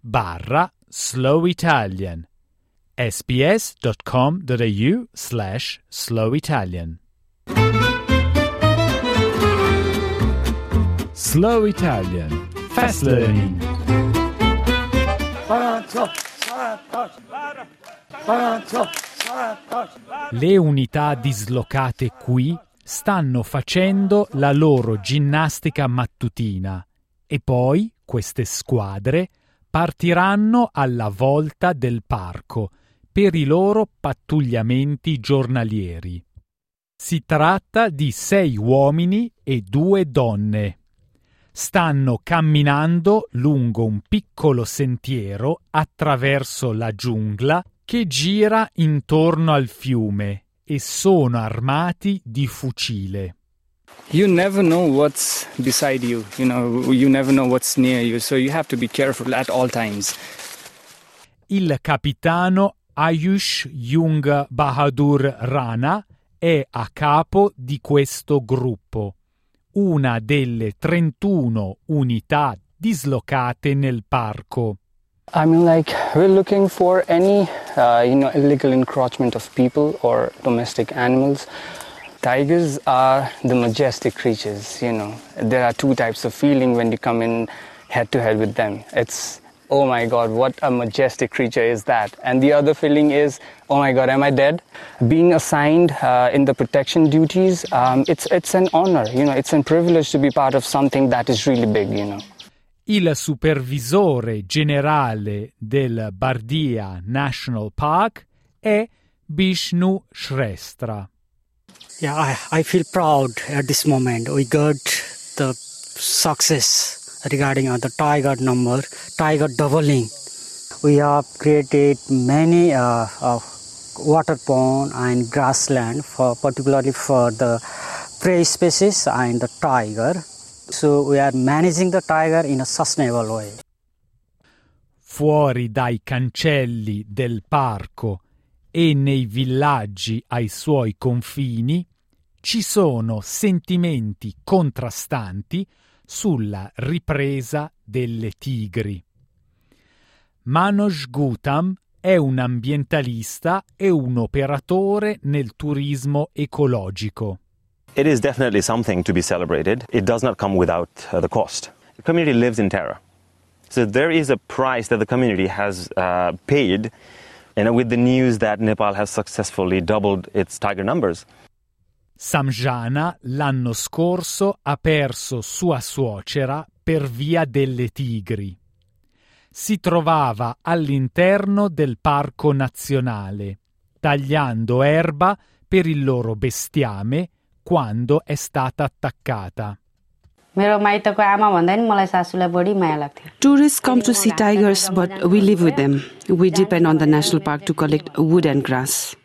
barra slow italian sbs.com.au slash slow italian Slow Italian. Fast Learning. Le unità dislocate qui stanno facendo la loro ginnastica mattutina e poi queste squadre partiranno alla volta del parco per i loro pattugliamenti giornalieri. Si tratta di sei uomini e due donne. Stanno camminando lungo un piccolo sentiero attraverso la giungla che gira intorno al fiume e sono armati di fucile. You never know what's beside you, you know, you never know what's near you, so you have to be careful at all times. Il capitano Ayush Jung Bahadur Rana è a capo di questo gruppo, una delle 31 unità dislocate nel parco. I mean, like, we're looking for any, uh, you know, illegal encroachment of people or domestic animals. Tigers are the majestic creatures, you know. There are two types of feeling when you come in head to head with them. It's, oh my God, what a majestic creature is that? And the other feeling is, oh my God, am I dead? Being assigned uh, in the protection duties, um, it's, it's an honor, you know, it's a privilege to be part of something that is really big, you know. Il supervisore generale del Bardia National Park è Vishnu Shrestha. Yeah, I, I feel proud at this moment. We got the success regarding the tiger number, tiger doubling. We have created many uh, uh, water pond and grassland for particularly for the prey species and the tiger. So we are managing the tiger in a sustainable way. Fuori dai cancelli del parco e nei villaggi ai suoi confini ci sono sentimenti contrastanti sulla ripresa delle tigri. Manoj Gutam è un ambientalista e un operatore nel turismo ecologico. It is definitely something to be celebrated. It does not come without uh, the cost. The community lives in terror. So there is a price that the community has uh, paid you know, with the news that Nepal has successfully doubled its tiger numbers. Samjana l'anno scorso ha perso sua suocera per via delle tigri. Si trovava all'interno del parco nazionale, tagliando erba per il loro bestiame quando è stata attaccata. Tourists come to see tigers, but we live with them. We depend on the national park to collect wood and grass.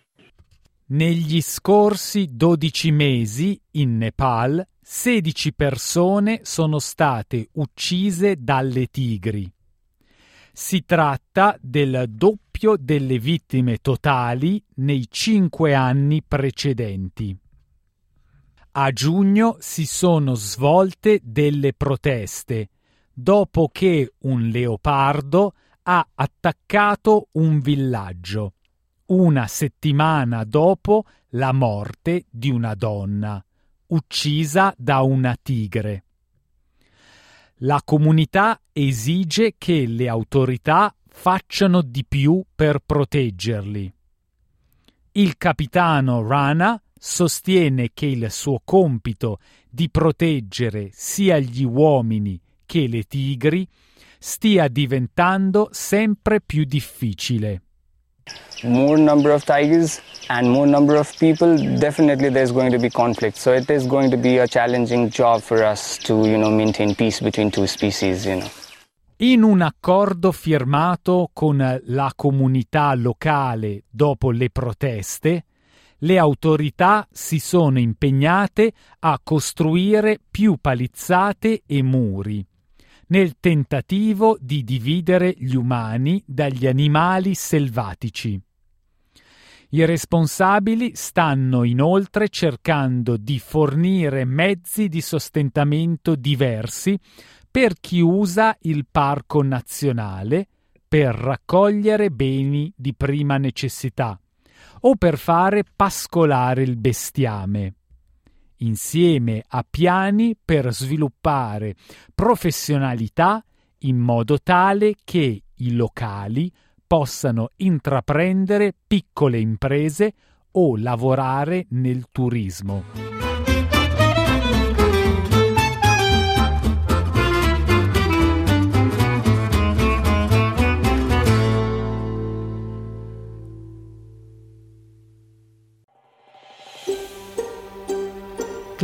Negli scorsi 12 mesi in Nepal 16 persone sono state uccise dalle tigri. Si tratta del doppio delle vittime totali nei cinque anni precedenti. A giugno si sono svolte delle proteste dopo che un leopardo ha attaccato un villaggio, una settimana dopo la morte di una donna, uccisa da una tigre. La comunità esige che le autorità facciano di più per proteggerli. Il capitano Rana sostiene che il suo compito di proteggere sia gli uomini che le tigri stia diventando sempre più difficile. More number of tigers and more number of people, definitely there's going to be conflict. So it is going to be a challenging job for us to, you know, maintain peace between two species, you know. In un accordo firmato con la comunità locale dopo le proteste, le autorità si sono impegnate a costruire più palizzate e muri, nel tentativo di dividere gli umani dagli animali selvatici. I responsabili stanno inoltre cercando di fornire mezzi di sostentamento diversi per chi usa il parco nazionale per raccogliere beni di prima necessità o per fare pascolare il bestiame, insieme a piani per sviluppare professionalità in modo tale che i locali possano intraprendere piccole imprese o lavorare nel turismo.